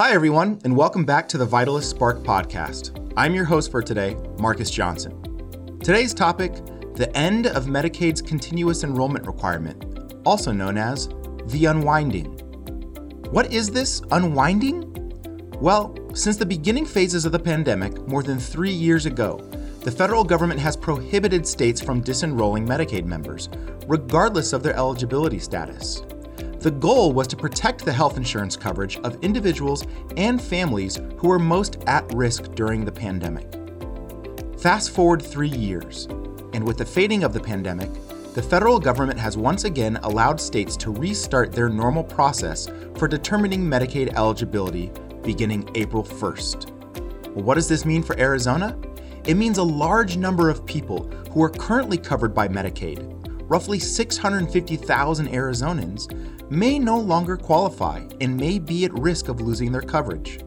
Hi, everyone, and welcome back to the Vitalyst Spark podcast. I'm your host for today, Marcus Johnson. Today's topic the end of Medicaid's continuous enrollment requirement, also known as the unwinding. What is this unwinding? Well, since the beginning phases of the pandemic more than three years ago, the federal government has prohibited states from disenrolling Medicaid members, regardless of their eligibility status. The goal was to protect the health insurance coverage of individuals and families who were most at risk during the pandemic. Fast forward three years, and with the fading of the pandemic, the federal government has once again allowed states to restart their normal process for determining Medicaid eligibility beginning April 1st. Well, what does this mean for Arizona? It means a large number of people who are currently covered by Medicaid, roughly 650,000 Arizonans, may no longer qualify and may be at risk of losing their coverage.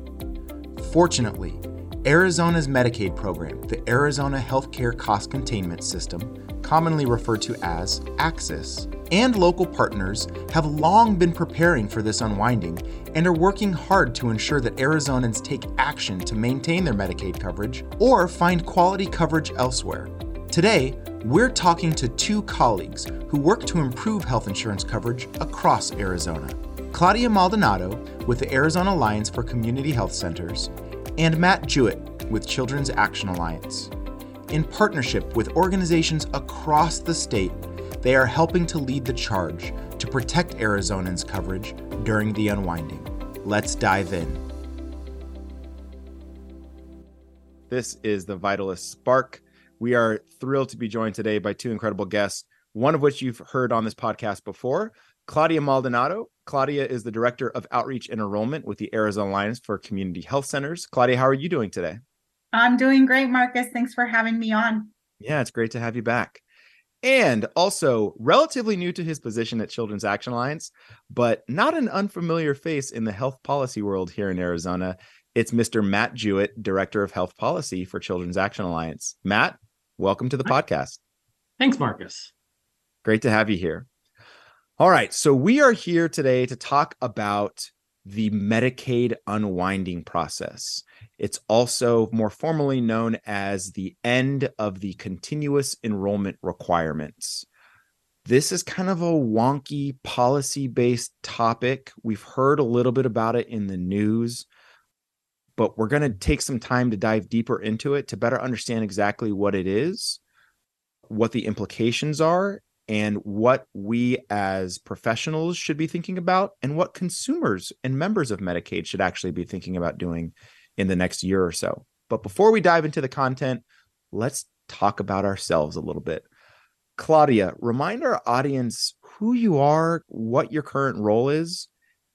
Fortunately, Arizona's Medicaid program, the Arizona Healthcare Cost Containment System, commonly referred to as AHCCCS, and local partners have long been preparing for this unwinding and are working hard to ensure that Arizonans take action to maintain their Medicaid coverage or find quality coverage elsewhere. Today, we're talking to two colleagues who work to improve health insurance coverage across Arizona Claudia Maldonado with the Arizona Alliance for Community Health Centers, and Matt Jewett with Children's Action Alliance. In partnership with organizations across the state, they are helping to lead the charge to protect Arizonans' coverage during the unwinding. Let's dive in. This is the Vitalyst Spark. We are thrilled to be joined today by two incredible guests, one of which you've heard on this podcast before, Claudia Maldonado. Claudia is the Director of Outreach and Enrollment with the Arizona Alliance for Community Health Centers. Claudia, how are you doing today? I'm doing great, Marcus. Thanks for having me on. Yeah, it's great to have you back. And also, relatively new to his position at Children's Action Alliance, but not an unfamiliar face in the health policy world here in Arizona. It's Mr. Matt Jewett, Director of Health Policy for Children's Action Alliance. Matt, welcome to the podcast. Thanks, Marcus. Great to have you here. All right. So, we are here today to talk about the Medicaid unwinding process. It's also more formally known as the end of the continuous enrollment requirements. This is kind of a wonky policy based topic. We've heard a little bit about it in the news but we're going to take some time to dive deeper into it to better understand exactly what it is, what the implications are, and what we as professionals should be thinking about, and what consumers and members of Medicaid should actually be thinking about doing in the next year or so. But before we dive into the content, let's talk about ourselves a little bit. Claudia, remind our audience who you are, what your current role is,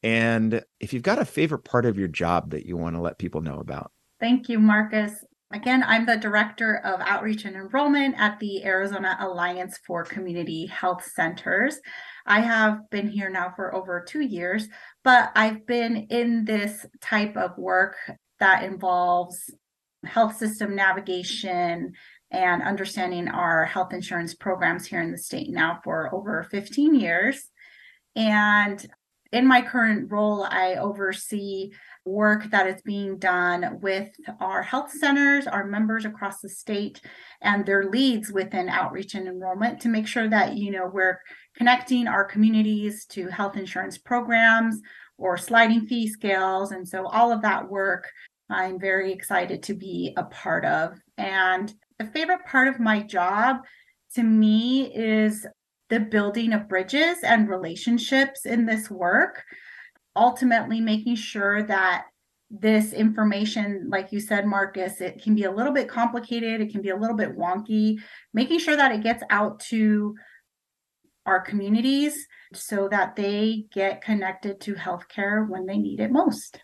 and if you've got a favorite part of your job that you want to let people know about. Thank you, Marcus. Again, I'm the Director of Outreach and Enrollment at the Arizona Alliance for Community Health Centers. I have been here now for over two years, but I've been in this type of work that involves health system navigation and understanding our health insurance programs here in the state now for over 15 years. And in my current role, I oversee work that is being done with our health centers, our members across the state, and their leads within outreach and enrollment to make sure that you know we're connecting our communities to health insurance programs or sliding fee scales. And so all of that work I'm very excited to be a part of. And the favorite part of my job to me is the building of bridges and relationships in this work, ultimately making sure that this information, like you said, Marcus, it can be a little bit complicated, it can be a little bit wonky, making sure that it gets out to our communities so that they get connected to healthcare when they need it most.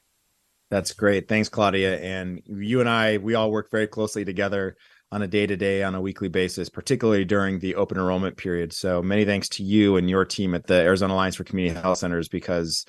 That's great. Thanks, Claudia. And you and I, we all work very closely together on a day to day, on a weekly basis, particularly during the open enrollment period. So many thanks to you and your team at the Arizona Alliance for Community Health Centers because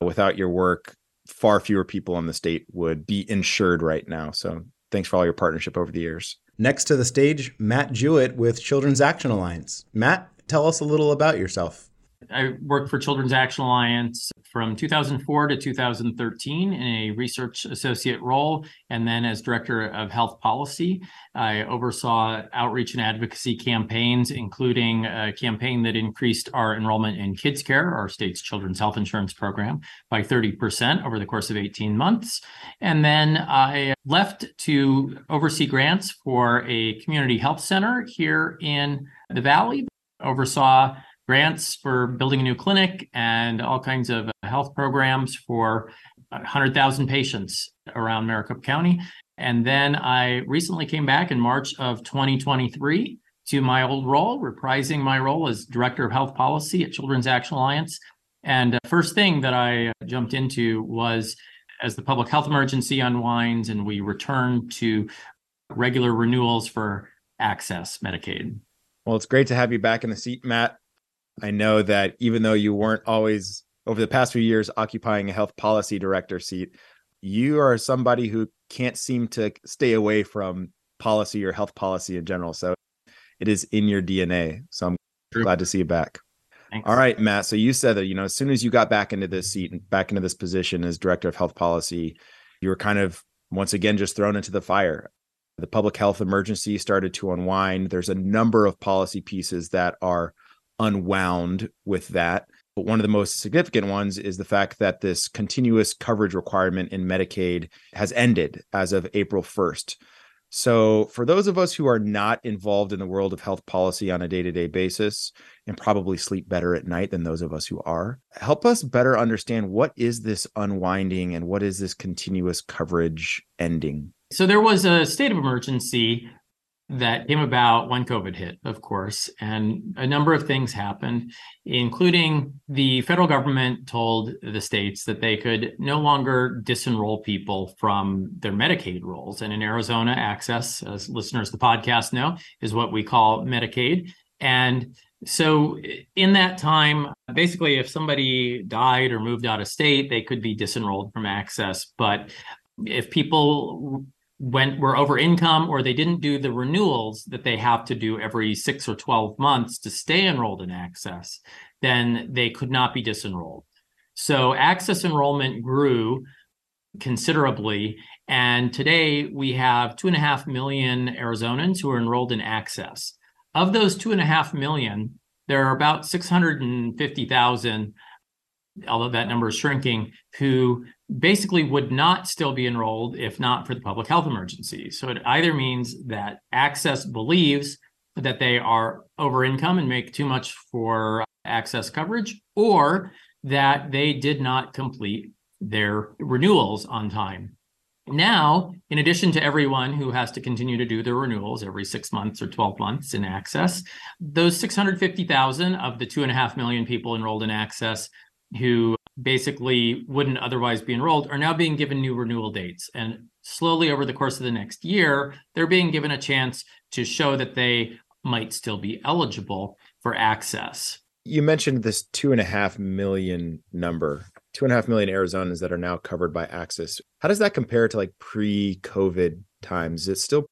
without your work, far fewer people in the state would be insured right now. So thanks for all your partnership over the years. Next to the stage, Matt Jewett with Children's Action Alliance. Matt, tell us a little about yourself. I worked for Children's Action Alliance from 2004 to 2013 in a research associate role. And then as director of health policy, I oversaw outreach and advocacy campaigns, including a campaign that increased our enrollment in KidsCare, our state's children's health insurance program, by 30% over the course of 18 months. And then I left to oversee grants for a community health center here in the Valley, oversaw grants for building a new clinic and all kinds of uh, health programs for 100,000 patients around Maricopa County. And then I recently came back in March of 2023 to my old role, reprising my role as Director of Health Policy at Children's Action Alliance. And the first thing that I uh, jumped into was as the public health emergency unwinds and we return to regular renewals for AHCCCS Medicaid. Well, it's great to have you back in the seat, Matt. I know that even though you weren't always over the past few years occupying a health policy director seat, you are somebody who can't seem to stay away from policy or health policy in general. So it is in your DNA. So I'm True. glad to see you back. Thanks. All right, Matt. So you said that, you know, as soon as you got back into this seat and back into this position as director of health policy, you were kind of once again just thrown into the fire. The public health emergency started to unwind. There's a number of policy pieces that are unwound with that. But one of the most significant ones is the fact that this continuous coverage requirement in Medicaid has ended as of April 1st. So, for those of us who are not involved in the world of health policy on a day to day basis and probably sleep better at night than those of us who are, help us better understand what is this unwinding and what is this continuous coverage ending? So, there was a state of emergency that came about when COVID hit, of course, and a number of things happened, including the federal government told the states that they could no longer disenroll people from their Medicaid rolls. And in Arizona, AHCCCS, as listeners of the podcast know, is what we call Medicaid. And so in that time, basically, if somebody died or moved out of state, they could be disenrolled from AHCCCS. But if people went were over income or they didn't do the renewals that they have to do every six or 12 months to stay enrolled in AHCCCS, then they could not be disenrolled. So AHCCCS enrollment grew considerably. And today we have two and a half million Arizonans who are enrolled in AHCCCS. Of those two and a half million, there are about 650,000 although that number is shrinking, who basically would not still be enrolled if not for the public health emergency. So it either means that AHCCCS believes that they are over income and make too much for AHCCCS coverage, or that they did not complete their renewals on time. Now, in addition to everyone who has to continue to do their renewals every six months or 12 months in AHCCCS, those 650,000 of the two and a half million people enrolled in AHCCCS who basically wouldn't otherwise be enrolled are now being given new renewal dates. And slowly over the course of the next year, they're being given a chance to show that they might still be eligible for AHCCCS. You mentioned this two and a half million number, two and a half million Arizonans that are now covered by AHCCCS. How does that compare to like pre COVID times? Is it still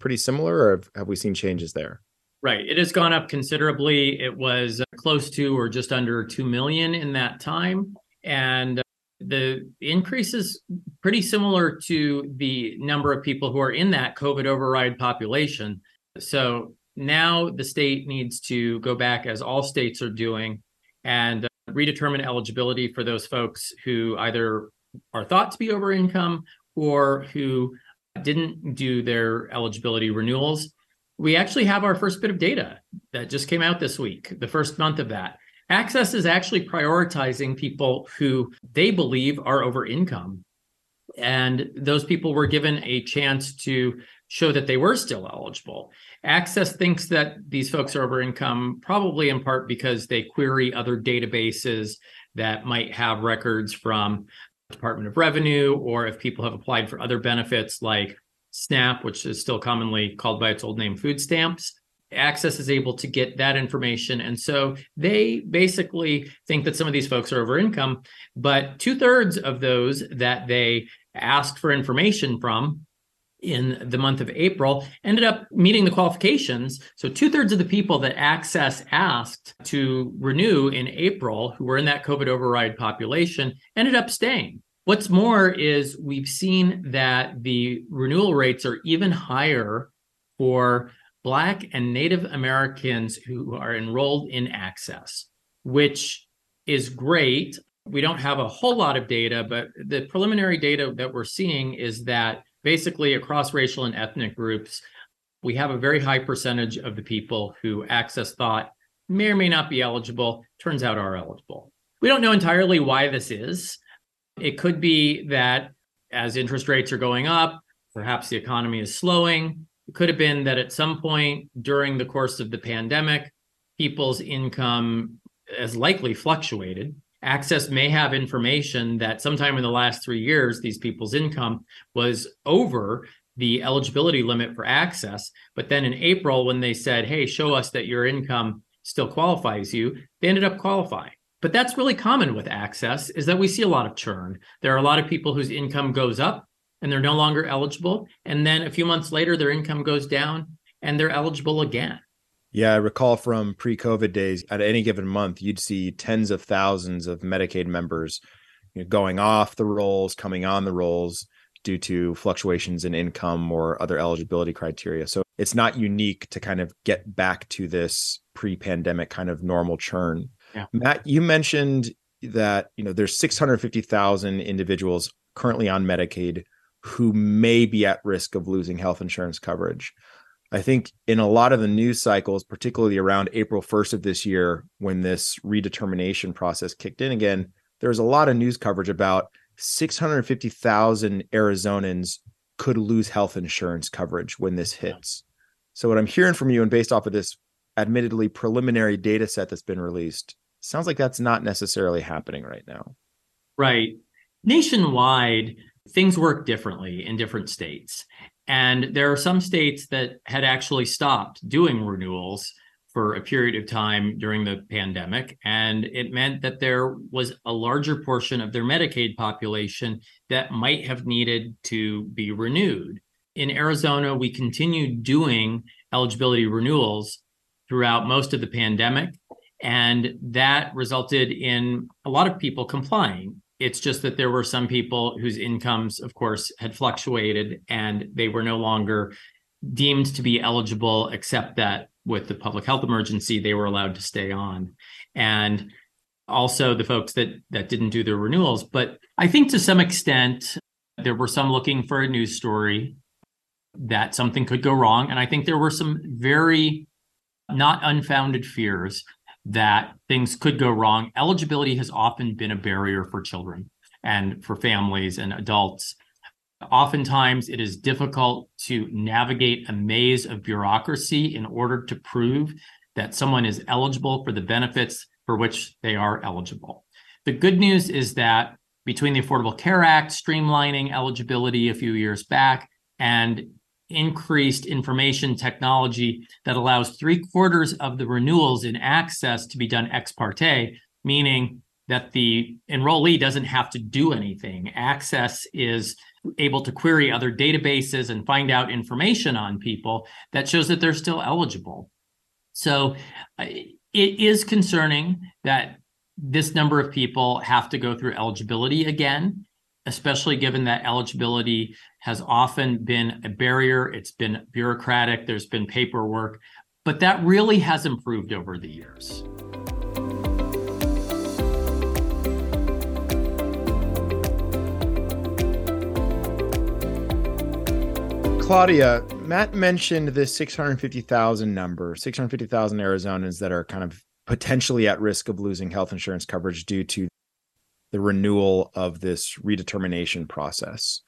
pretty similar or have we seen changes there? Right. It has gone up considerably. It was uh, close to or just under 2 million in that time. And uh, the increase is pretty similar to the number of people who are in that COVID override population. So now the state needs to go back, as all states are doing, and uh, redetermine eligibility for those folks who either are thought to be over income or who didn't do their eligibility renewals we actually have our first bit of data that just came out this week, the first month of that. AHCCCS is actually prioritizing people who they believe are over income. And those people were given a chance to show that they were still eligible. AHCCCS thinks that these folks are over income, probably in part because they query other databases that might have records from Department of Revenue, or if people have applied for other benefits like SNAP, which is still commonly called by its old name food stamps. AHCCCS is able to get that information. And so they basically think that some of these folks are over income, but two thirds of those that they asked for information from in the month of April ended up meeting the qualifications. So, two thirds of the people that AHCCCS asked to renew in April, who were in that COVID override population, ended up staying. What's more is we've seen that the renewal rates are even higher for Black and Native Americans who are enrolled in AHCCCS, which is great. We don't have a whole lot of data, but the preliminary data that we're seeing is that basically across racial and ethnic groups, we have a very high percentage of the people who AHCCCS thought may or may not be eligible, turns out are eligible. We don't know entirely why this is. It could be that as interest rates are going up, perhaps the economy is slowing. It could have been that at some point during the course of the pandemic, people's income has likely fluctuated. AHCCCS may have information that sometime in the last three years, these people's income was over the eligibility limit for AHCCCS. But then in April, when they said, hey, show us that your income still qualifies you, they ended up qualifying. But that's really common with AHCCCS is that we see a lot of churn. There are a lot of people whose income goes up and they're no longer eligible. And then a few months later, their income goes down and they're eligible again. Yeah, I recall from pre COVID days, at any given month, you'd see tens of thousands of Medicaid members you know, going off the rolls, coming on the rolls due to fluctuations in income or other eligibility criteria. So it's not unique to kind of get back to this pre pandemic kind of normal churn. Yeah. Matt, you mentioned that you know there's 650,000 individuals currently on Medicaid who may be at risk of losing health insurance coverage. I think in a lot of the news cycles, particularly around April 1st of this year, when this redetermination process kicked in again, there was a lot of news coverage about 650,000 Arizonans could lose health insurance coverage when this hits. So, what I'm hearing from you, and based off of this admittedly preliminary data set that's been released, sounds like that's not necessarily happening right now. Right. Nationwide, things work differently in different states. And there are some states that had actually stopped doing renewals for a period of time during the pandemic. And it meant that there was a larger portion of their Medicaid population that might have needed to be renewed. In Arizona, we continued doing eligibility renewals throughout most of the pandemic. And that resulted in a lot of people complying. It's just that there were some people whose incomes, of course, had fluctuated and they were no longer deemed to be eligible, except that with the public health emergency, they were allowed to stay on. And also the folks that that didn't do their renewals. But I think to some extent, there were some looking for a news story that something could go wrong. And I think there were some very not unfounded fears that things could go wrong. Eligibility has often been a barrier for children and for families and adults. Oftentimes, it is difficult to navigate a maze of bureaucracy in order to prove that someone is eligible for the benefits for which they are eligible. The good news is that between the Affordable Care Act streamlining eligibility a few years back and increased information technology that allows three quarters of the renewals in AHCCCS to be done ex parte, meaning that the enrollee doesn't have to do anything. AHCCCS is able to query other databases and find out information on people that shows that they're still eligible. So uh, it is concerning that this number of people have to go through eligibility again especially given that eligibility has often been a barrier. It's been bureaucratic, there's been paperwork, but that really has improved over the years. Claudia, Matt mentioned this 650,000 number, 650,000 Arizonans that are kind of potentially at risk of losing health insurance coverage due to the renewal of this redetermination process.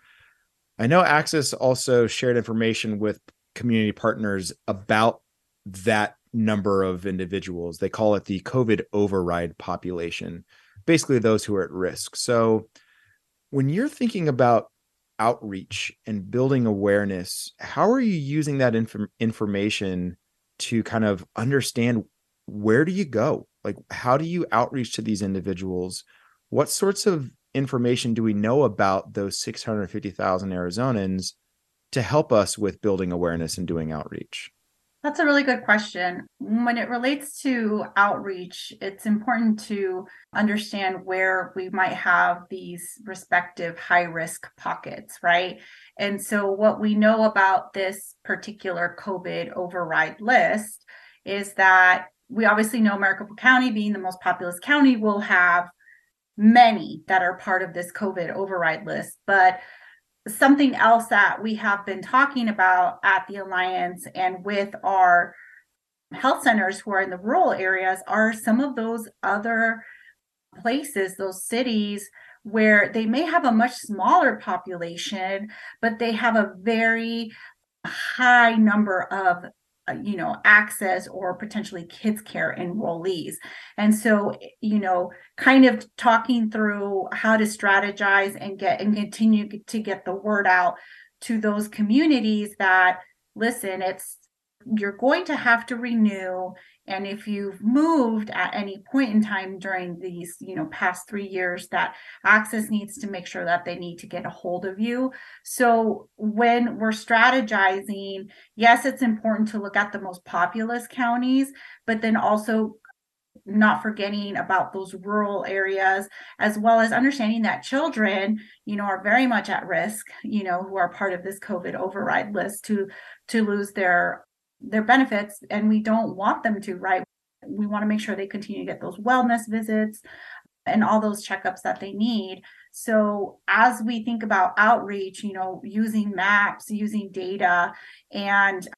I know AHCCCS also shared information with community partners about that number of individuals. They call it the COVID override population, basically those who are at risk. So when you're thinking about outreach and building awareness, how are you using that inf- information to kind of understand where do you go? Like, how do you outreach to these individuals? What sorts of information do we know about those 650,000 Arizonans to help us with building awareness and doing outreach? That's a really good question. When it relates to outreach, it's important to understand where we might have these respective high risk pockets, right? And so, what we know about this particular COVID override list is that we obviously know Maricopa County, being the most populous county, will have many that are part of this COVID override list. But something else that we have been talking about at the Alliance and with our health centers who are in the rural areas are some of those other places, those cities where they may have a much smaller population, but they have a very high number of Uh, you know AHCCCS or potentially KidsCare enrollees. And so you know kind of talking through how to strategize and get and continue to get the word out to those communities that listen it's you're going to have to renew and if you've moved at any point in time during these you know past three years that AHCCCS needs to make sure that they need to get a hold of you. So when we're strategizing yes it's important to look at the most populous counties but then also not forgetting about those rural areas as well as understanding that children you know are very much at risk you know who are part of this covid override list to to lose their their benefits and we don't want them to right? We want to make sure they continue to get those wellness visits and all those checkups that they need. So as we think about outreach you know using maps using data and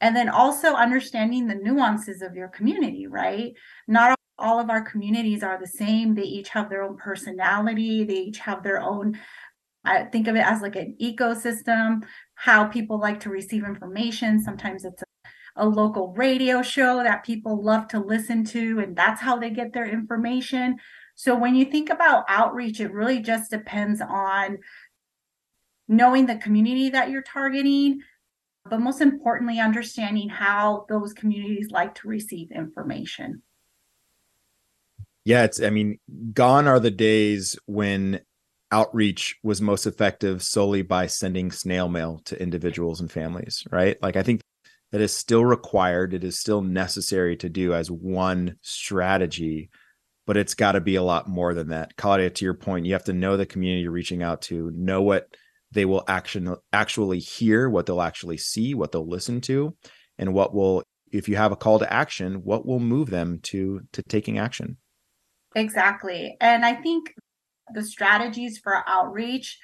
and then also understanding the nuances of your community right? Not all of our communities are the same. They each have their own personality. They each have their own I think of it as like an ecosystem, how people like to receive information. Sometimes it's a, a, local radio show that people love to listen to, and that's how they get their information. So when you think about outreach, it really just depends on knowing the community that you're targeting, but most importantly, understanding how those communities like to receive information. Yeah, it's, I mean, gone are the days when outreach was most effective solely by sending snail mail to individuals and families, right? Like I think that is still required. It is still necessary to do as one strategy, but it's got to be a lot more than that. Claudia, to your point, you have to know the community you're reaching out to, know what they will action actually hear, what they'll actually see, what they'll listen to, and what will, if you have a call to action, what will move them to to taking action. Exactly. And I think the strategies for outreach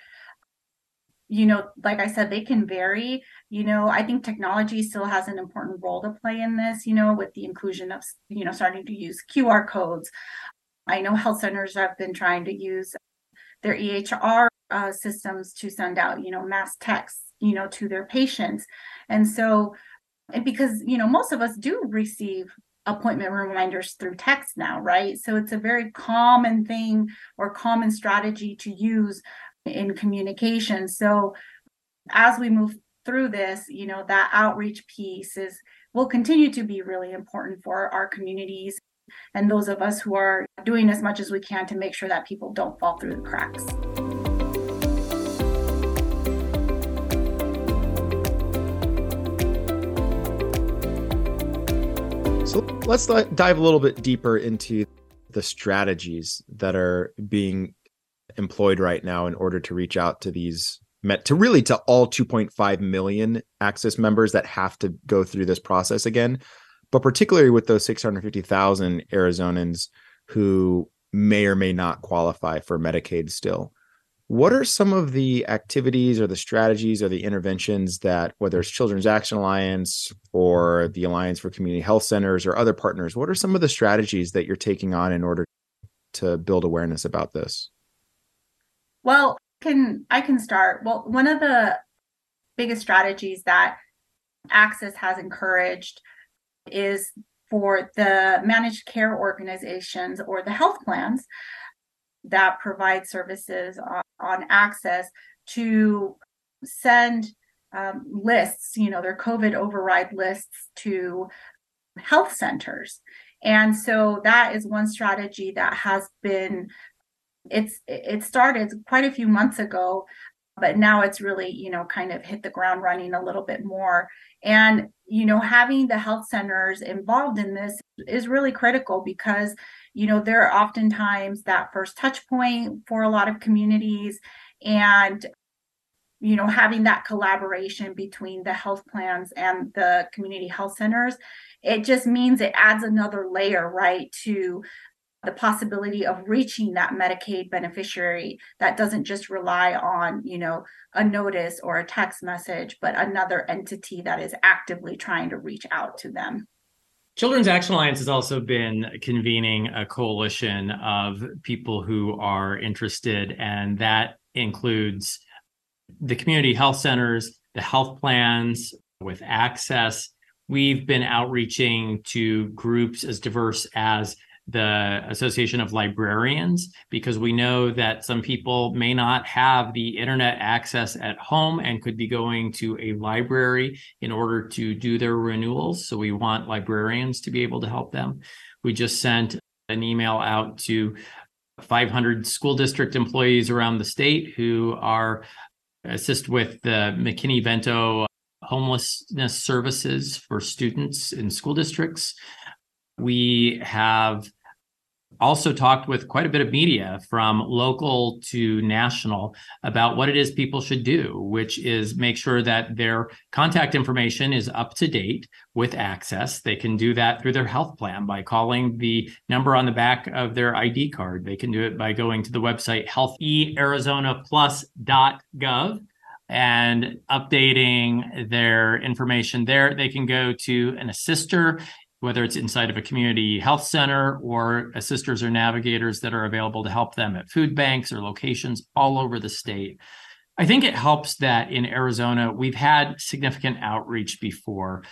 you know like i said they can vary. You know i think technology still has an important role to play in this you know with the inclusion of you know starting to use qr codes. I know health centers have been trying to use their ehr uh, systems to send out you know mass texts you know to their patients. And so and because you know most of us do receive appointment reminders through text now, right? So it's a very common thing or common strategy to use in communication. So as we move through this, you know, that outreach piece is will continue to be really important for our communities and those of us who are doing as much as we can to make sure that people don't fall through the cracks. Let's dive a little bit deeper into the strategies that are being employed right now in order to reach out to these met to really to all 2.5 million AHCCCS members that have to go through this process again but particularly with those 650,000 Arizonans who may or may not qualify for Medicaid still what are some of the activities or the strategies or the interventions that, whether it's Children's Action Alliance or the Alliance for Community Health Centers or other partners, what are some of the strategies that you're taking on in order to build awareness about this? Well, can I can start. Well, one of the biggest strategies that AHCCCS has encouraged is for the managed care organizations or the health plans that provide services on, on AHCCCS to send um, lists, you know, their COVID override lists to health centers. And so that is one strategy that has been it's it started quite a few months ago but now it's really, you know, kind of hit the ground running a little bit more. And, you know, having the health centers involved in this is really critical because, you know, they're oftentimes that first touch point for a lot of communities. And you know having that collaboration between the health plans and the community health centers it just means it adds another layer right to the possibility of reaching that medicaid beneficiary that doesn't just rely on you know a notice or a text message but another entity that is actively trying to reach out to them Children's Action Alliance has also been convening a coalition of people who are interested, and that includes the community health centers, the health plans with AHCCCS. We've been outreaching to groups as diverse as the Association of Librarians because we know that some people may not have the internet access at home and could be going to a library in order to do their renewals. So we want librarians to be able to help them. We just sent an email out to 500 school district employees around the state who are assist with the McKinney Vento homelessness services for students in school districts. We have also talked with quite a bit of media from local to national about what it is people should do, which is make sure that their contact information is up to date with AHCCCS. They can do that through their health plan by calling the number on the back of their ID card. They can do it by going to the website healthearizonaplus.gov and updating their information there. They can go to an assister whether it's inside of a community health center or assisters or navigators that are available to help them at food banks or locations all over the state. I think it helps that in Arizona, we've had significant outreach before.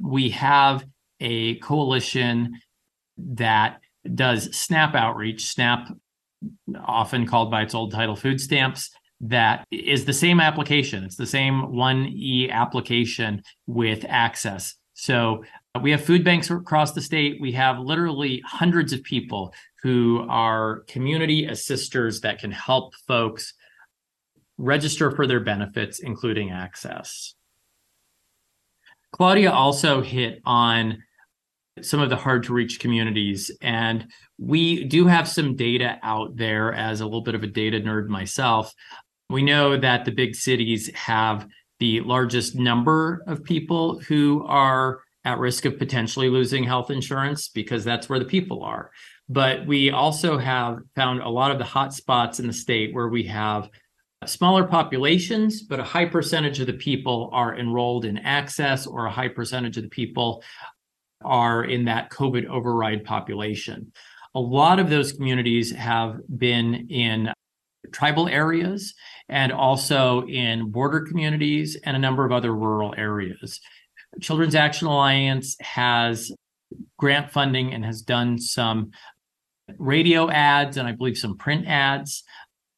We have a coalition that does SNAP outreach, SNAP, often called by its old title, food stamps, that is the same application. It's the same 1E application with AHCCCS. So we have food banks across the state. We have literally hundreds of people who are community assisters that can help folks register for their benefits, including AHCCCS. Claudia also hit on some of the hard to reach communities. And we do have some data out there as a little bit of a data nerd myself. We know that the big cities have the largest number of people who are at risk of potentially losing health insurance because that's where the people are. But we also have found a lot of the hot spots in the state where we have smaller populations, but a high percentage of the people are enrolled in AHCCCS, or a high percentage of the people are in that COVID override population. A lot of those communities have been in tribal areas and also in border communities and a number of other rural areas. Children's Action Alliance has grant funding and has done some radio ads and I believe some print ads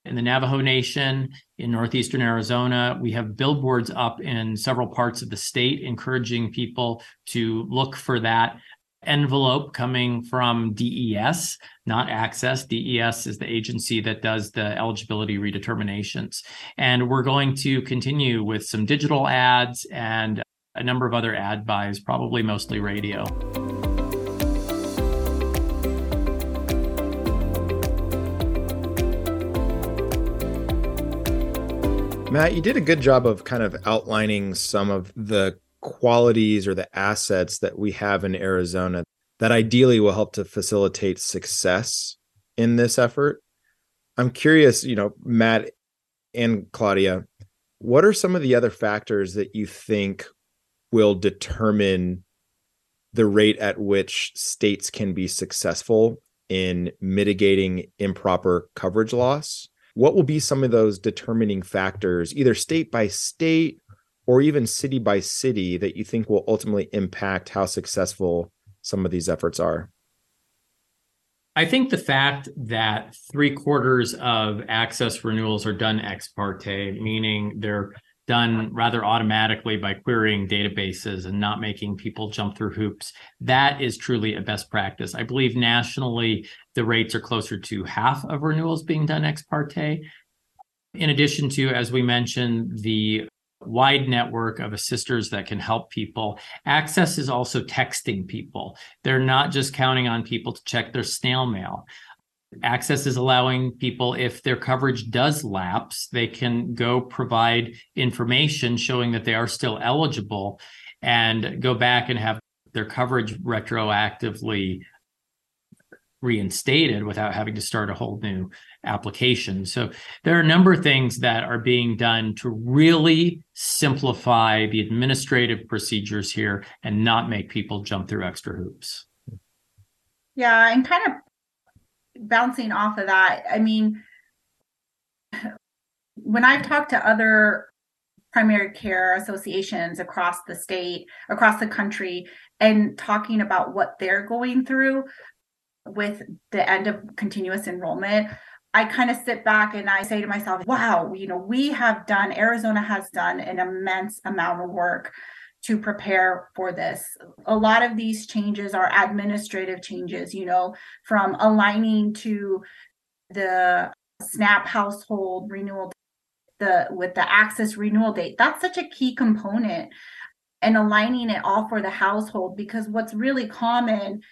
in the Navajo Nation in northeastern Arizona. We have billboards up in several parts of the state encouraging people to look for that envelope coming from DES, not AHCCCS. DES is the agency that does the eligibility redeterminations. And we're going to continue with some digital ads and a number of other ad buys, probably mostly radio. Matt, you did a good job of kind of outlining some of the qualities or the assets that we have in Arizona that ideally will help to facilitate success in this effort. I'm curious, you know, Matt and Claudia, what are some of the other factors that you think will determine the rate at which states can be successful in mitigating improper coverage loss. What will be some of those determining factors, either state by state or even city by city, that you think will ultimately impact how successful some of these efforts are? I think the fact that three quarters of AHCCCS renewals are done ex parte, meaning they're done rather automatically by querying databases and not making people jump through hoops. That is truly a best practice. I believe nationally, the rates are closer to half of renewals being done ex parte. in addition to, as we mentioned, the wide network of assisters that can help people. AHCCCS is also texting people. They're not just counting on people to check their snail mail. AHCCCS is allowing people, if their coverage does lapse, they can go provide information showing that they are still eligible and go back and have their coverage retroactively reinstated without having to start a whole new application. So there are a number of things that are being done to really simplify the administrative procedures here and not make people jump through extra hoops. Yeah, and kind of bouncing off of that, I mean, when I've talked to other primary care associations across the state, across the country, and talking about what they're going through with the end of continuous enrollment, I kind of sit back and I say to myself, wow, you know, we have done, Arizona has done an immense amount of work to prepare for this. A lot of these changes are administrative changes, you know, from aligning to the SNAP household renewal the with the AHCCCS renewal date. That's such a key component and aligning it all for the household because what's really common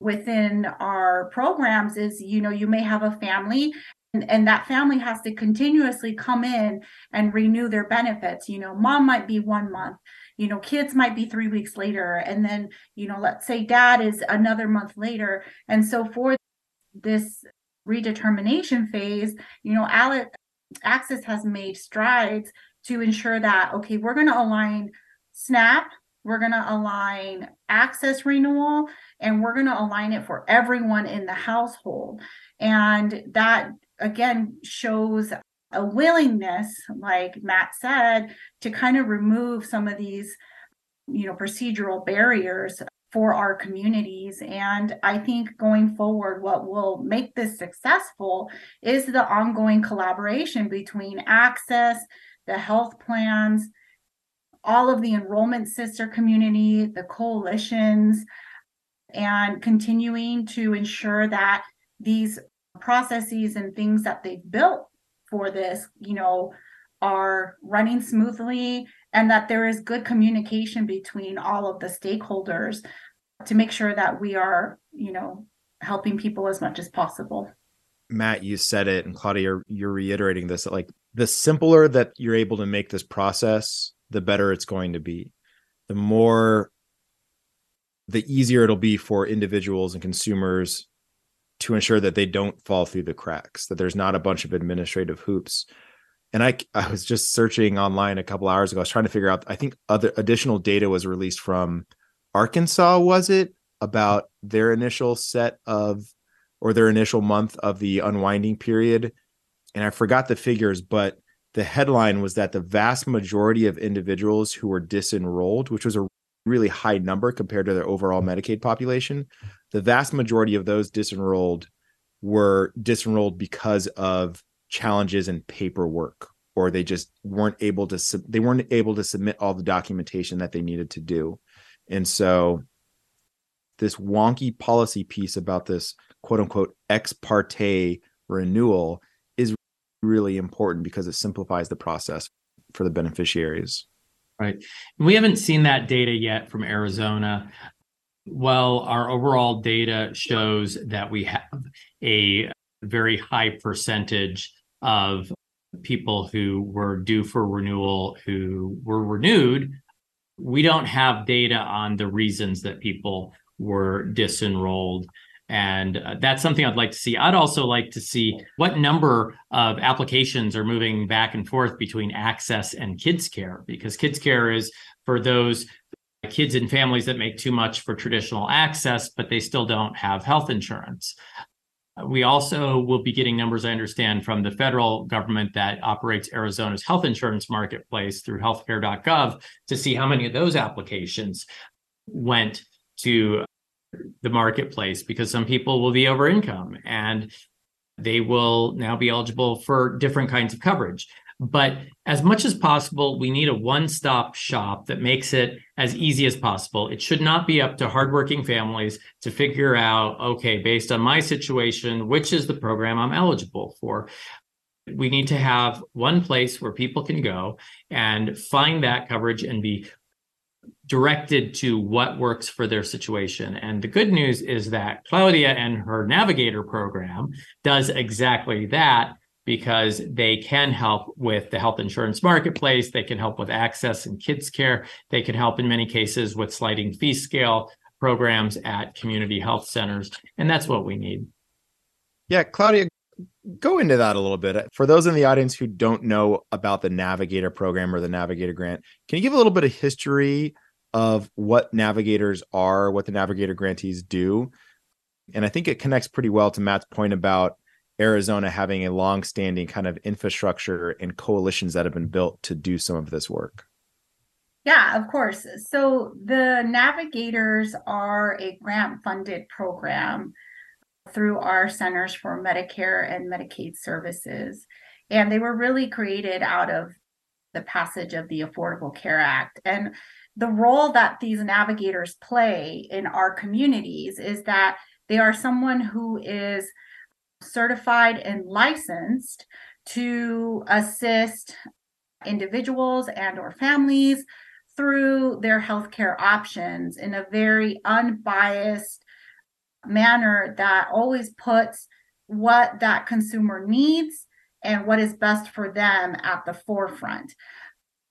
within our programs is you know you may have a family and, and, that family has to continuously come in and renew their benefits you know mom might be one month you know kids might be three weeks later and then you know let's say dad is another month later and so for this redetermination phase you know Alex, AHCCCS has made strides to ensure that okay we're going to align snap we're going to align AHCCCS renewal and we're going to align it for everyone in the household. And that again shows a willingness, like Matt said, to kind of remove some of these, you know, procedural barriers for our communities. And I think going forward, what will make this successful is the ongoing collaboration between AHCCCS, the health plans, all of the enrollment sister community, the coalitions, and continuing to ensure that these processes and things that they've built for this, you know, are running smoothly and that there is good communication between all of the stakeholders to make sure that we are, you know, helping people as much as possible. Matt, you said it, and Claudia, you're, you're reiterating this. Like the simpler that you're able to make this process, the better it's going to be. The more, the easier it'll be for individuals and consumers to ensure that they don't fall through the cracks, that there's not a bunch of administrative hoops. And I, I was just searching online a couple hours ago. I was trying to figure out, I think other additional data was released from Arkansas, was it? About their initial set of, or their initial month of the unwinding period. And I forgot the figures, but the headline was that the vast majority of individuals who were disenrolled, which was a really high number compared to their overall Medicaid population, the vast majority of those disenrolled were disenrolled because of challenges in paperwork or they just weren't able to they weren't able to submit all the documentation that they needed to do. And so this wonky policy piece about this quote unquote ex parte renewal is really important because it simplifies the process for the beneficiaries. Right. We haven't seen that data yet from Arizona. Well, our overall data shows that we have a very high percentage of people who were due for renewal who were renewed. We don't have data on the reasons that people were disenrolled and uh, that's something I'd like to see. I'd also like to see what number of applications are moving back and forth between AHCCCS and KidsCare, because KidsCare is for those kids and families that make too much for traditional AHCCCS, but they still don't have health insurance. We also will be getting numbers, I understand, from the federal government that operates Arizona's health insurance marketplace through healthcare.gov to see how many of those applications went to the marketplace because some people will be over income and they will now be eligible for different kinds of coverage. But as much as possible, we need a one stop shop that makes it as easy as possible. It should not be up to hardworking families to figure out, okay, based on my situation, which is the program I'm eligible for. We need to have one place where people can go and find that coverage and be directed to what works for their situation. And the good news is that Claudia and her Navigator program does exactly that because they can help with the health insurance marketplace. They can help with AHCCCS and KidsCare. They can help in many cases with sliding fee scale programs at community health centers. And that's what we need. Yeah, Claudia, go into that a little bit. For those in the audience who don't know about the Navigator program or the Navigator grant, can you give a little bit of history of what navigators are, what the Navigator grantees do? And I think it connects pretty well to Matt's point about Arizona having a long-standing kind of infrastructure and coalitions that have been built to do some of this work. Yeah, of course. So the Navigators are a grant funded program through our Centers for Medicare and Medicaid Services. And they were really created out of the passage of the Affordable Care Act. And the role that these navigators play in our communities is that they are someone who is certified and licensed to assist individuals and or families through their healthcare options in a very unbiased manner that always puts what that consumer needs and what is best for them at the forefront.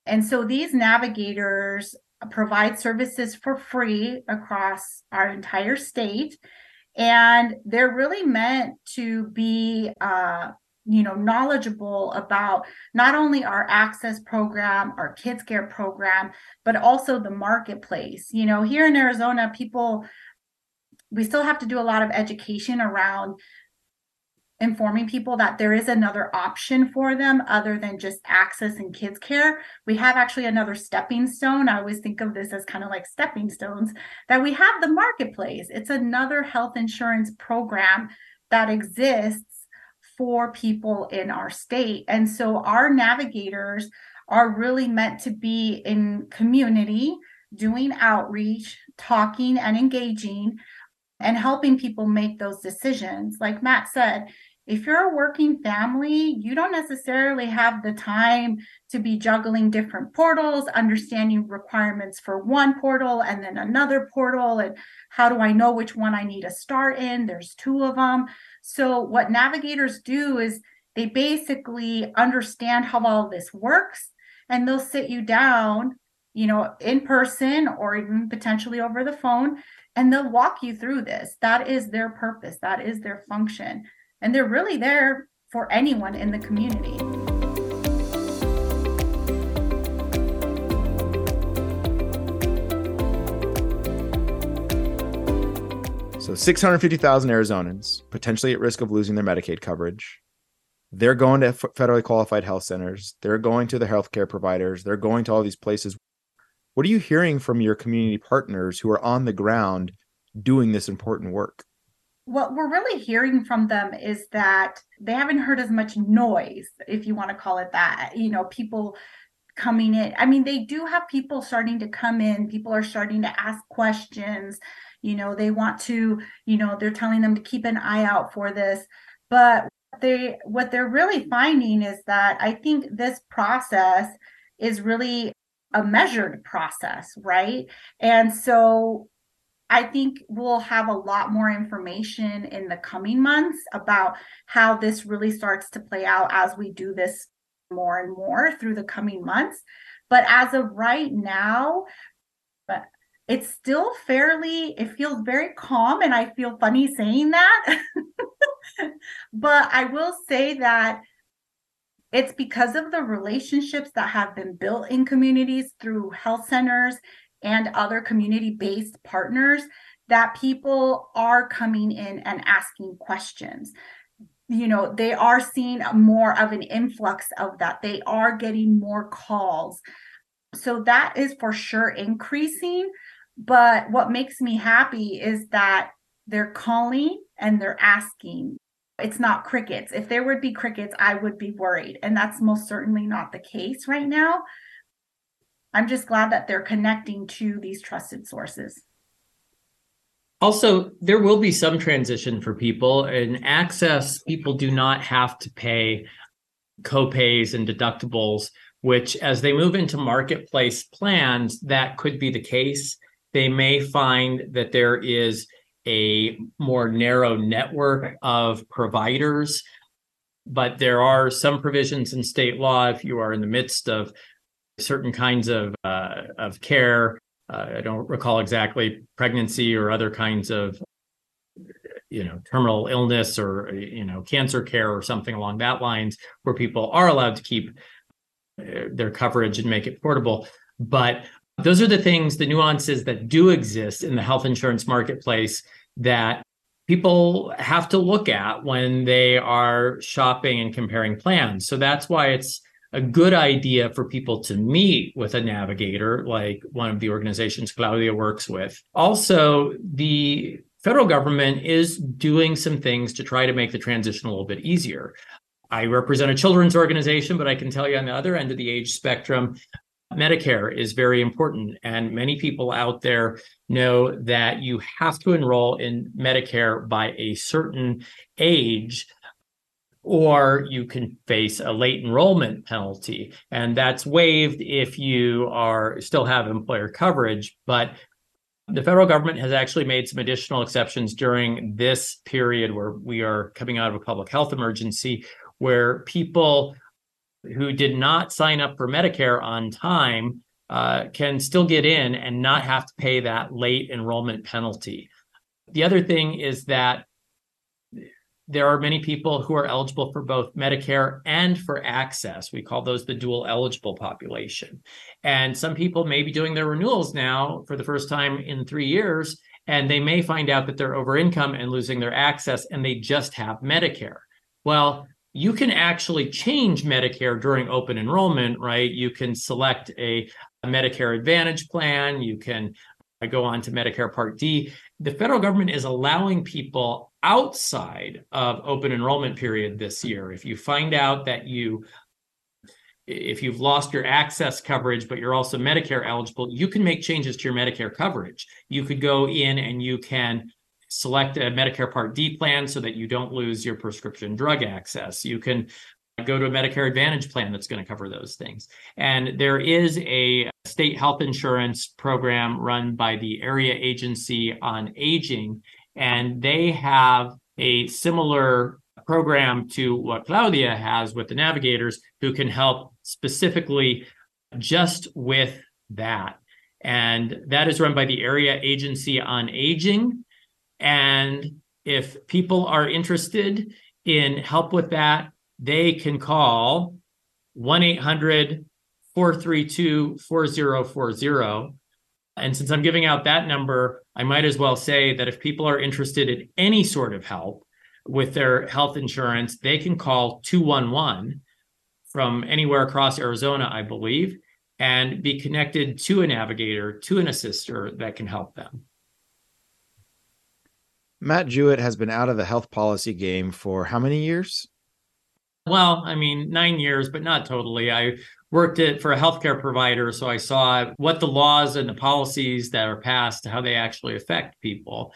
And so these navigators provide services for free across our entire state. And they're really meant to be uh, you know knowledgeable about not only our AHCCCS program our KidsCare program but also the marketplace you know here in arizona people we still have to do a lot of education around informing people that there is another option for them other than just AHCCCS and KidsCare. We have actually another stepping stone. I always think of this as kind of like stepping stones that we have the marketplace. It's another health insurance program that exists for people in our state. And so our navigators are really meant to be in community, doing outreach, talking and engaging, and helping people make those decisions. Like Matt said, if you're a working family, you don't necessarily have the time to be juggling different portals, understanding requirements for one portal and then another portal. And how do I know which one I need to start in? There's two of them. So, what navigators do is they basically understand how all this works and they'll sit you down, you know, in person or even potentially over the phone, and they'll walk you through this. That is their purpose, that is their function. And they're really there for anyone in the community. So 650,000 Arizonans potentially at risk of losing their Medicaid coverage. They're going to federally qualified health centers. They're going to the healthcare providers. They're going to all these places. What are you hearing from your community partners who are on the ground doing this important work? What we're really hearing from them is that they haven't heard as much noise, if you want to call it that. You know, people coming in. I mean, they do have people starting to come in, people are starting to ask questions. You know, they want to, you know, they're telling them to keep an eye out for this. But they what they're really finding is that I think this process is really a measured process, right? And so I think we'll have a lot more information in the coming months about how this really starts to play out as we do this more and more through the coming months. But as of right now, but it's still fairly, it feels very calm, and I feel funny saying that. but I will say that it's because of the relationships that have been built in communities through health centers and other community based partners that people are coming in and asking questions. You know they are seeing more of an influx of that. They are getting more calls. So that is for sure increasing but what makes me happy is that they're calling and they're asking. It's not crickets. If there would be crickets i would be worried and that's most certainly not the case right now I'm just glad that they're connecting to these trusted sources. Also, there will be some transition for people and AHCCCS. People do not have to pay copays and deductibles, which as they move into marketplace plans, that could be the case. They may find that there is a more narrow network of providers, but there are some provisions in state law if you are in the midst of certain kinds of uh, of care. Uh, I don't recall exactly pregnancy or other kinds of you know terminal illness or you know cancer care or something along that lines where people are allowed to keep uh, their coverage and make it portable but those are the things the nuances that do exist in the health insurance marketplace that people have to look at when they are shopping and comparing plans so that's why it's a good idea for people to meet with a navigator like one of the organizations Claudia works with. Also, the federal government is doing some things to try to make the transition a little bit easier. I represent a children's organization, but I can tell you on the other end of the age spectrum, Medicare is very important. And many people out there know that you have to enroll in Medicare by a certain age or you can face a late enrollment penalty and that's waived if you are still have employer coverage but the federal government has actually made some additional exceptions during this period where we are coming out of a public health emergency, where people who did not sign up for Medicare on time uh, can still get in and not have to pay that late enrollment penalty. The other thing is that there are many people who are eligible for both Medicare and for AHCCCS. We call those the dual eligible population. And some people may be doing their renewals now for the first time in three years, and they may find out that they're over income and losing their AHCCCS, and they just have Medicare. Well, you can actually change Medicare during open enrollment, right? You can select a, a Medicare Advantage plan. You can I go on to Medicare Part D. The federal government is allowing people outside of open enrollment period this year, if you find out that you if you've lost your AHCCCS coverage, but you're also Medicare eligible, you can make changes to your Medicare coverage. You could go in and you can select a Medicare Part D plan so that you don't lose your prescription drug access. You can go to a Medicare Advantage plan that's going to cover those things. And there is a state health insurance program run by the Area Agency on Aging and they have a similar program to what Claudia has with the navigators who can help specifically just with that. And that is run by the Area Agency on Aging. And if people are interested in help with that, they can call 1 800 432 4040 and since I'm giving out that number, I might as well say that if people are interested in any sort of help with their health insurance, they can call 211 from anywhere across Arizona, I believe, and be connected to a navigator, to an assister that can help them. Matt Jewett has been out of the health policy game for how many years? Well, I mean, nine years, but not totally. I worked it for a healthcare provider, so I saw what the laws and the policies that are passed, how they actually affect people,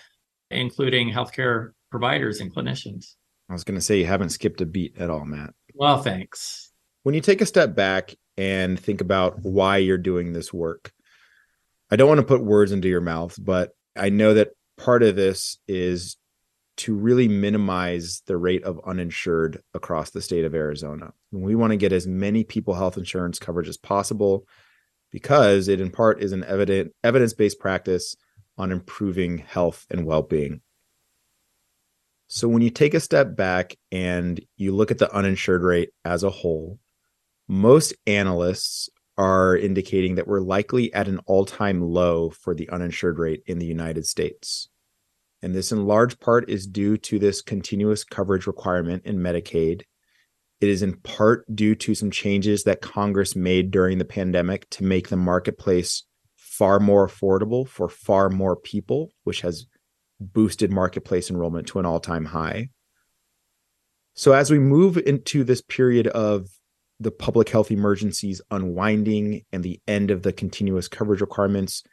including healthcare providers and clinicians. I was going to say you haven't skipped a beat at all, Matt. Well, thanks. When you take a step back and think about why you're doing this work, I don't want to put words into your mouth, but I know that part of this is to really minimize the rate of uninsured across the state of Arizona. We want to get as many people health insurance coverage as possible because it in part is an evident evidence-based practice on improving health and well-being. So when you take a step back and you look at the uninsured rate as a whole, most analysts are indicating that we're likely at an all-time low for the uninsured rate in the United States. And this, in large part, is due to this continuous coverage requirement in Medicaid. It is in part due to some changes that Congress made during the pandemic to make the marketplace far more affordable for far more people, which has boosted marketplace enrollment to an all time high. So, as we move into this period of the public health emergencies unwinding and the end of the continuous coverage requirements,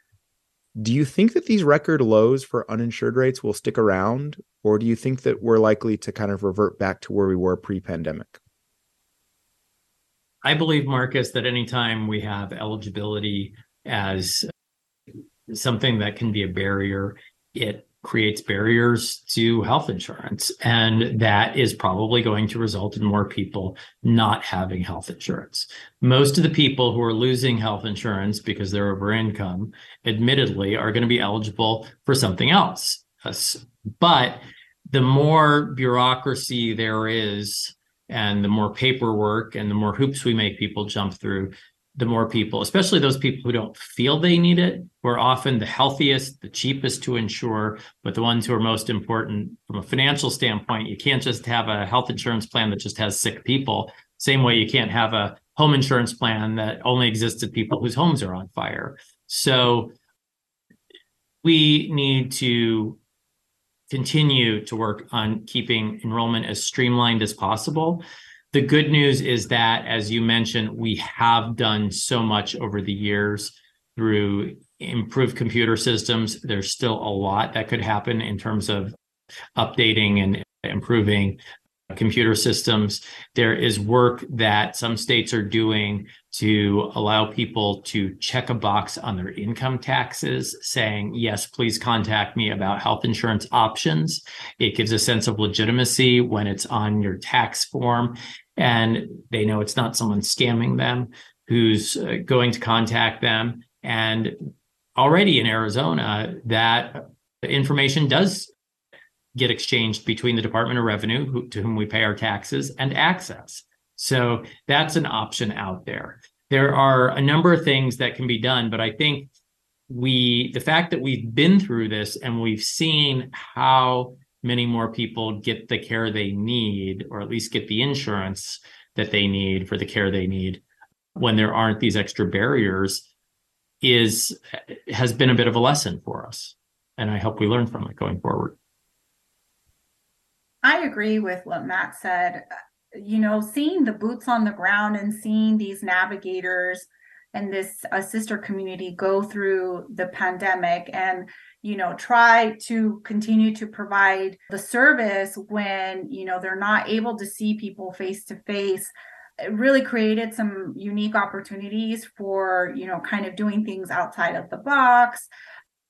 do you think that these record lows for uninsured rates will stick around, or do you think that we're likely to kind of revert back to where we were pre pandemic? I believe, Marcus, that anytime we have eligibility as something that can be a barrier, it creates barriers to health insurance. And that is probably going to result in more people not having health insurance. Most of the people who are losing health insurance because they're over income, admittedly, are going to be eligible for something else. But the more bureaucracy there is, and the more paperwork and the more hoops we make people jump through, the more people, especially those people who don't feel they need it, who are often the healthiest, the cheapest to insure, but the ones who are most important from a financial standpoint. You can't just have a health insurance plan that just has sick people. Same way you can't have a home insurance plan that only exists to people whose homes are on fire. So we need to continue to work on keeping enrollment as streamlined as possible the good news is that, as you mentioned, we have done so much over the years through improved computer systems. There's still a lot that could happen in terms of updating and improving computer systems. There is work that some states are doing to allow people to check a box on their income taxes saying, yes, please contact me about health insurance options. It gives a sense of legitimacy when it's on your tax form and they know it's not someone scamming them who's uh, going to contact them. And already in Arizona, that information does get exchanged between the Department of Revenue, who, to whom we pay our taxes, and AHCCCS. So that's an option out there. There are a number of things that can be done, but I think we, the fact that we've been through this and we've seen how many more people get the care they need, or at least get the insurance that they need for the care they need when there aren't these extra barriers is has been a bit of a lesson for us. And i hope we learn from it going forward. I agree with what matt said. You know seeing the boots on the ground and seeing these navigators and this assister community go through the pandemic and you know try to continue to provide the service when you know they're not able to see people face to face it really created some unique opportunities for you know kind of doing things outside of the box.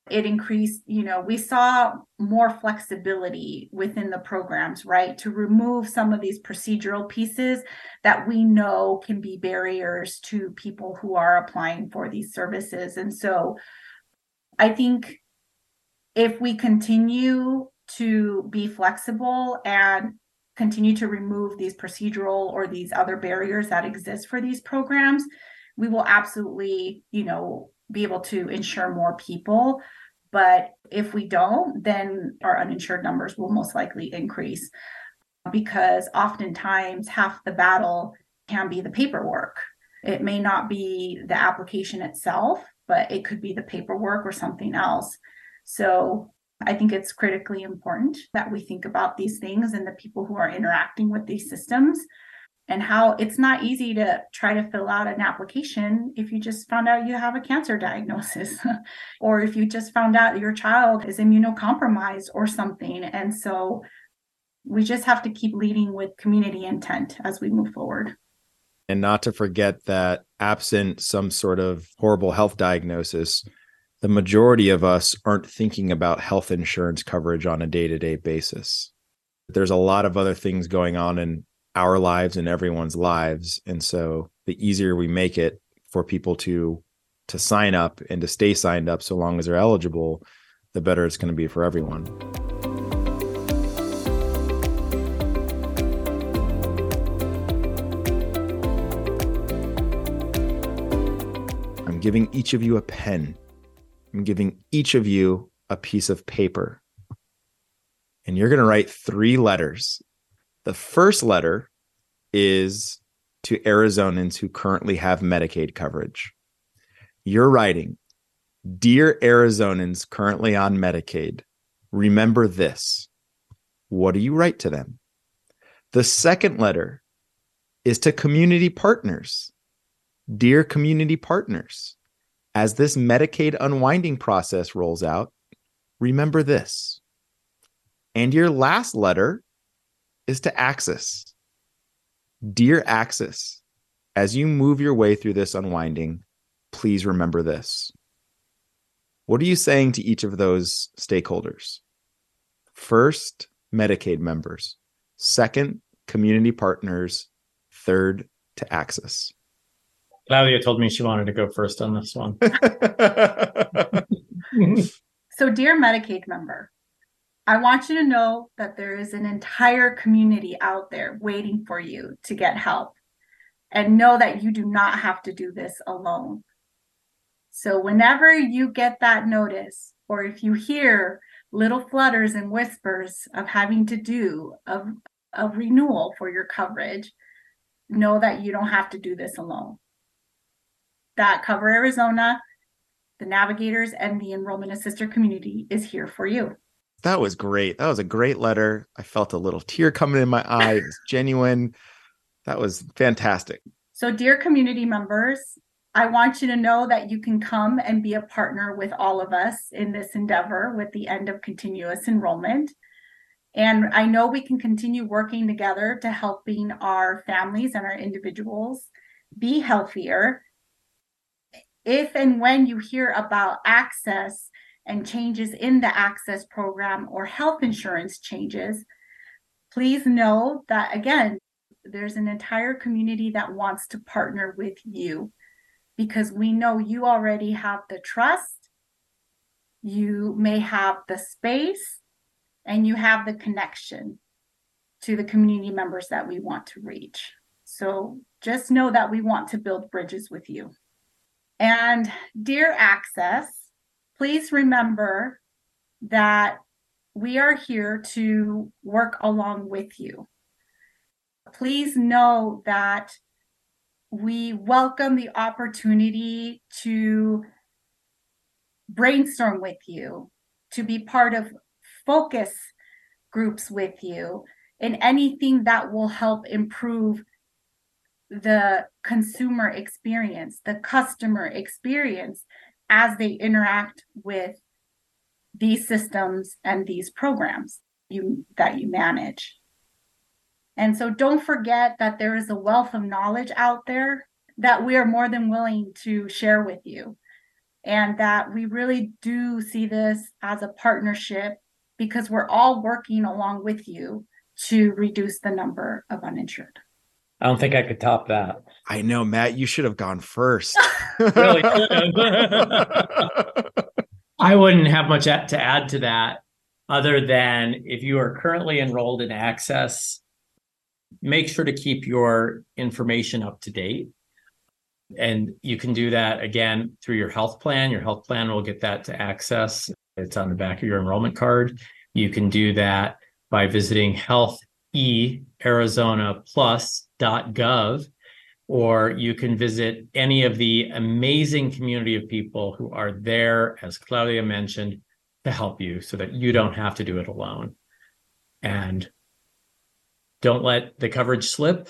It increased you know we saw more flexibility within the programs right to remove some of these procedural pieces that we know can be barriers to people who are applying for these services. And so i think if we continue to be flexible and continue to remove these procedural or these other barriers that exist for these programs we will absolutely you know be able to insure more people. But if we don't, then our uninsured numbers will most likely increase because oftentimes half the battle can be the paperwork. It may not be the application itself, but it could be the paperwork or something else. So I think it's critically important that we think about these things and the people who are interacting with these systems and how it's not easy to try to fill out an application if you just found out you have a cancer diagnosis or if you just found out your child is immunocompromised or something. And so we just have to keep leading with community intent as we move forward. And not to forget that absent some sort of horrible health diagnosis, the majority of us aren't thinking about health insurance coverage on a day to day basis. There's a lot of other things going on in our lives and everyone's lives. And so the easier we make it for people to to sign up and to stay signed up so long as they're eligible the better it's going to be for everyone. I'm giving each of you a pen i'm giving each of you a piece of paper and you're going to write three letters the first letter is to Arizonans who currently have Medicaid coverage. You're writing, Dear Arizonans currently on Medicaid, remember this. What do you write to them? The second letter is to community partners. Dear community partners, as this Medicaid unwinding process rolls out, remember this. And your last letter is to AHCCCS. Dear AHCCCS, As you move your way through this unwinding, please remember this. What are you saying to each of those stakeholders? First, Medicaid members. Second, community partners. Third, to AHCCCS. Claudia told me she wanted to go first on this one. so, dear Medicaid member, I want you to know that there is an entire community out there waiting for you to get help and know that you do not have to do this alone. So, whenever you get that notice, or if you hear little flutters and whispers of having to do a, a renewal for your coverage, know that you don't have to do this alone. That Cover Arizona, the navigators, and the enrollment assister community is here for you. That was great. That was a great letter. I felt a little tear coming in my eye. It was genuine. That was fantastic. So, dear community members, I want you to know that you can come and be a partner with all of us in this endeavor with the end of continuous enrollment. And I know we can continue working together to helping our families and our individuals be healthier. If and when you hear about AHCCCS and changes in the AHCCCS program or health insurance changes, please know that again, there's an entire community that wants to partner with you because we know you already have the trust, you may have the space, and you have the connection to the community members that we want to reach. So just know that we want to build bridges with you. And dear AHCCCS, please remember that we are here to work along with you. Please know that we welcome the opportunity to brainstorm with you, to be part of focus groups with you, in anything that will help improve the consumer experience, the customer experience as they interact with these systems and these programs you that you manage. And so don't forget that there is a wealth of knowledge out there that we are more than willing to share with you. And that we really do see this as a partnership because we're all working along with you to reduce the number of uninsured. I don't think I could top that. I know, Matt, you should have gone first. really? I wouldn't have much to add to that other than if you are currently enrolled in AHCCCS, make sure to keep your information up to date. And you can do that again through your health plan. Your health plan will get that to AHCCCS. It's on the back of your enrollment card. You can do that by visiting healthearizonaplus.gov, or you can visit any of the amazing community of people who are there, as Claudia mentioned, to help you so that you don't have to do it alone. And don't let the coverage slip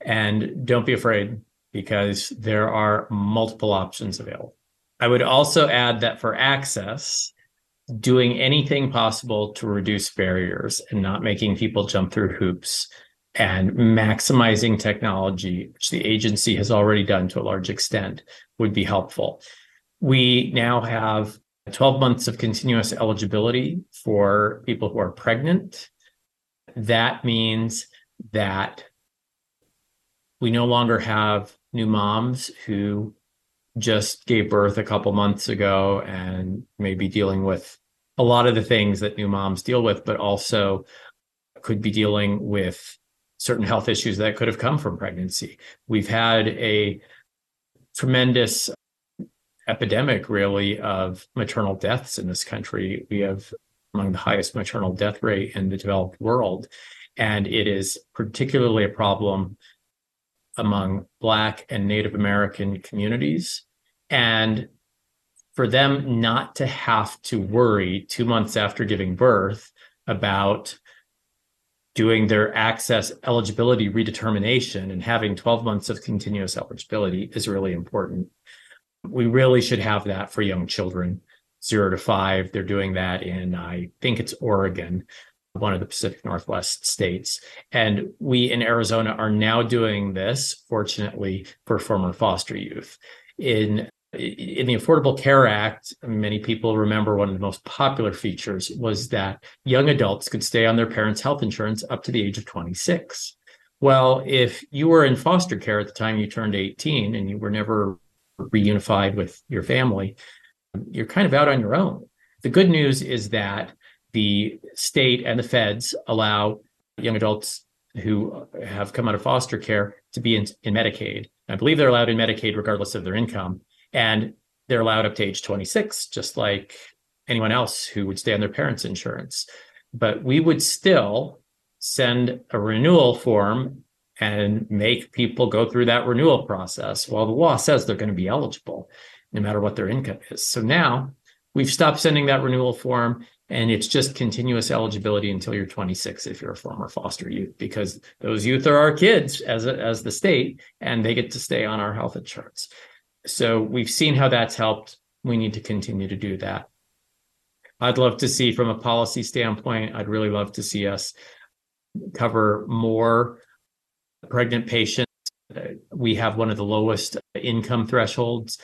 and don't be afraid because there are multiple options available. I would also add that for AHCCCS, doing anything possible to reduce barriers and not making people jump through hoops and maximizing technology, which the agency has already done to a large extent, would be helpful. We now have 12 months of continuous eligibility for people who are pregnant that means that we no longer have new moms who just gave birth a couple months ago and may be dealing with a lot of the things that new moms deal with, but also could be dealing with certain health issues that could have come from pregnancy. We've had a tremendous epidemic, really, of maternal deaths in this country. We have among the highest maternal death rate in the developed world. And it is particularly a problem among Black and Native American communities. And for them not to have to worry two months after giving birth about doing their AHCCCS eligibility redetermination and having 12 months of continuous eligibility is really important. We really should have that for young children zero to five. They're doing that in, I think it's Oregon. one of the Pacific Northwest states. And we in Arizona are now doing this, fortunately, for former foster youth. In in the Affordable Care Act, many people remember one of the most popular features was that young adults could stay on their parents' health insurance up to the age of 26. Well, if you were in foster care at the time you turned 18 and you were never reunified with your family, you're kind of out on your own. The good news is that the state and the feds allow young adults who have come out of foster care to be in, in Medicaid. I believe they're allowed in Medicaid regardless of their income. And they're allowed up to age 26, just like anyone else who would stay on their parents' insurance. But we would still send a renewal form and make people go through that renewal process while the law says they're going to be eligible no matter what their income is. So now we've stopped sending that renewal form and it's just continuous eligibility until you're 26 if you're a former foster youth because those youth are our kids as a, as the state and they get to stay on our health insurance so we've seen how that's helped we need to continue to do that i'd love to see from a policy standpoint i'd really love to see us cover more pregnant patients we have one of the lowest income thresholds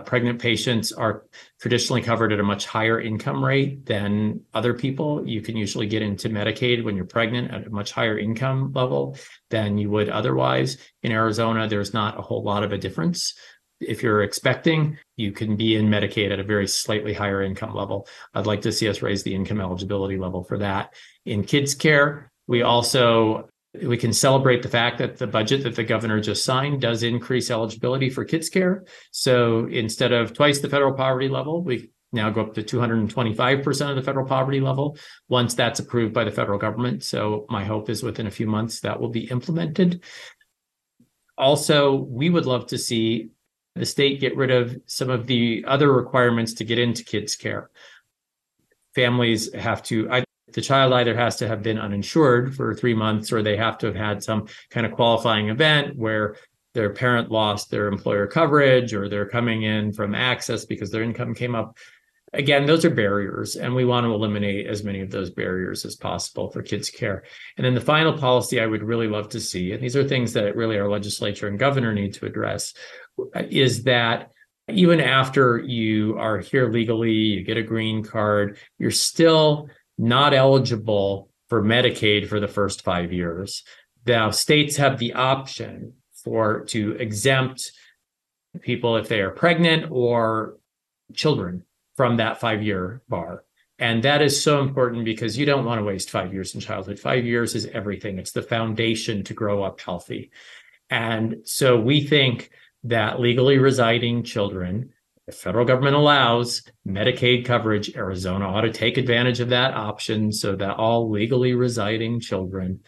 pregnant patients are traditionally covered at a much higher income rate than other people. You can usually get into Medicaid when you're pregnant at a much higher income level than you would otherwise. In Arizona, there's not a whole lot of a difference. If you're expecting, you can be in Medicaid at a very slightly higher income level. I'd like to see us raise the income eligibility level for that. In KidsCare, we also we can celebrate the fact that the budget that the governor just signed does increase eligibility for KidsCare. So instead of twice the federal poverty level, we now go up to 225% of the federal poverty level once that's approved by the federal government. So my hope is within a few months that will be implemented. Also, we would love to see the state get rid of some of the other requirements to get into KidsCare. Families have to, I, the child either has to have been uninsured for three months or they have to have had some kind of qualifying event where their parent lost their employer coverage or they're coming in from AHCCCS because their income came up. Again, those are barriers, and we want to eliminate as many of those barriers as possible for KidsCare. And then the final policy I would really love to see, and these are things that really our legislature and governor need to address, is that even after you are here legally, you get a green card, you're still not eligible for Medicaid for the first five years. Now, states have the option for to exempt people if they are pregnant or children from that five year bar. And that is so important because you don't want to waste five years in childhood. Five years is everything, it's the foundation to grow up healthy. And so we think that legally residing children the federal government allows Medicaid coverage, Arizona ought to take advantage of that option so that all legally residing children,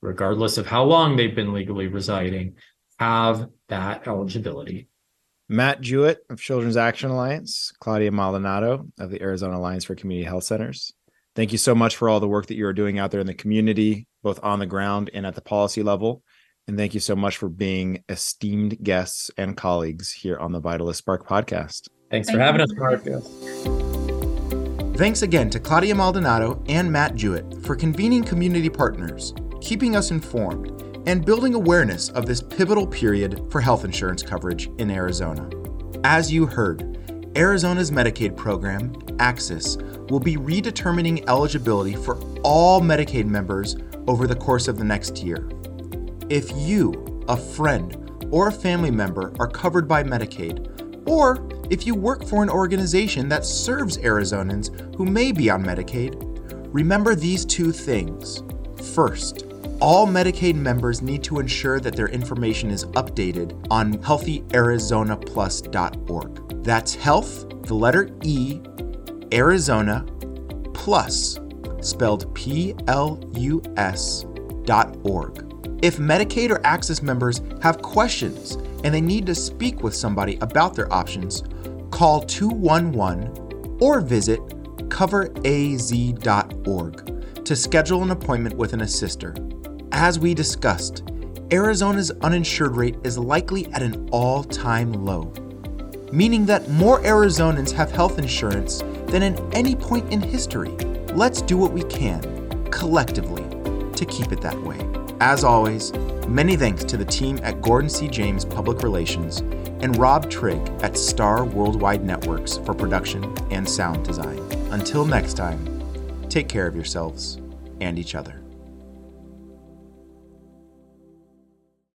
regardless of how long they've been legally residing, have that eligibility. Matt Jewett of Children's Action Alliance, Claudia Maldonado of the Arizona Alliance for Community Health Centers. Thank you so much for all the work that you are doing out there in the community, both on the ground and at the policy level. And thank you so much for being esteemed guests and colleagues here on the Vitalyst Spark podcast. Thanks for having us, Marcus. Thanks again to Claudia Maldonado and Matt Jewett for convening community partners, keeping us informed, and building awareness of this pivotal period for health insurance coverage in Arizona. As you heard, Arizona's Medicaid program, AHCCCS, will be redetermining eligibility for all Medicaid members over the course of the next year. If you, a friend, or a family member are covered by Medicaid, or if you work for an organization that serves Arizonans who may be on Medicaid, remember these two things. First, all Medicaid members need to ensure that their information is updated on healthearizonaplus.org. That's health, the letter E, Arizona, plus, spelled P L U S dot org. If Medicaid or AHCCCS members have questions and they need to speak with somebody about their options, call 211 or visit coveraz.org to schedule an appointment with an assister. As we discussed, Arizona's uninsured rate is likely at an all time low, meaning that more Arizonans have health insurance than at any point in history. Let's do what we can collectively to keep it that way. As always, many thanks to the team at Gordon C. James Public Relations and Rob Trigg at Star Worldwide Networks for production and sound design. Until next time, take care of yourselves and each other.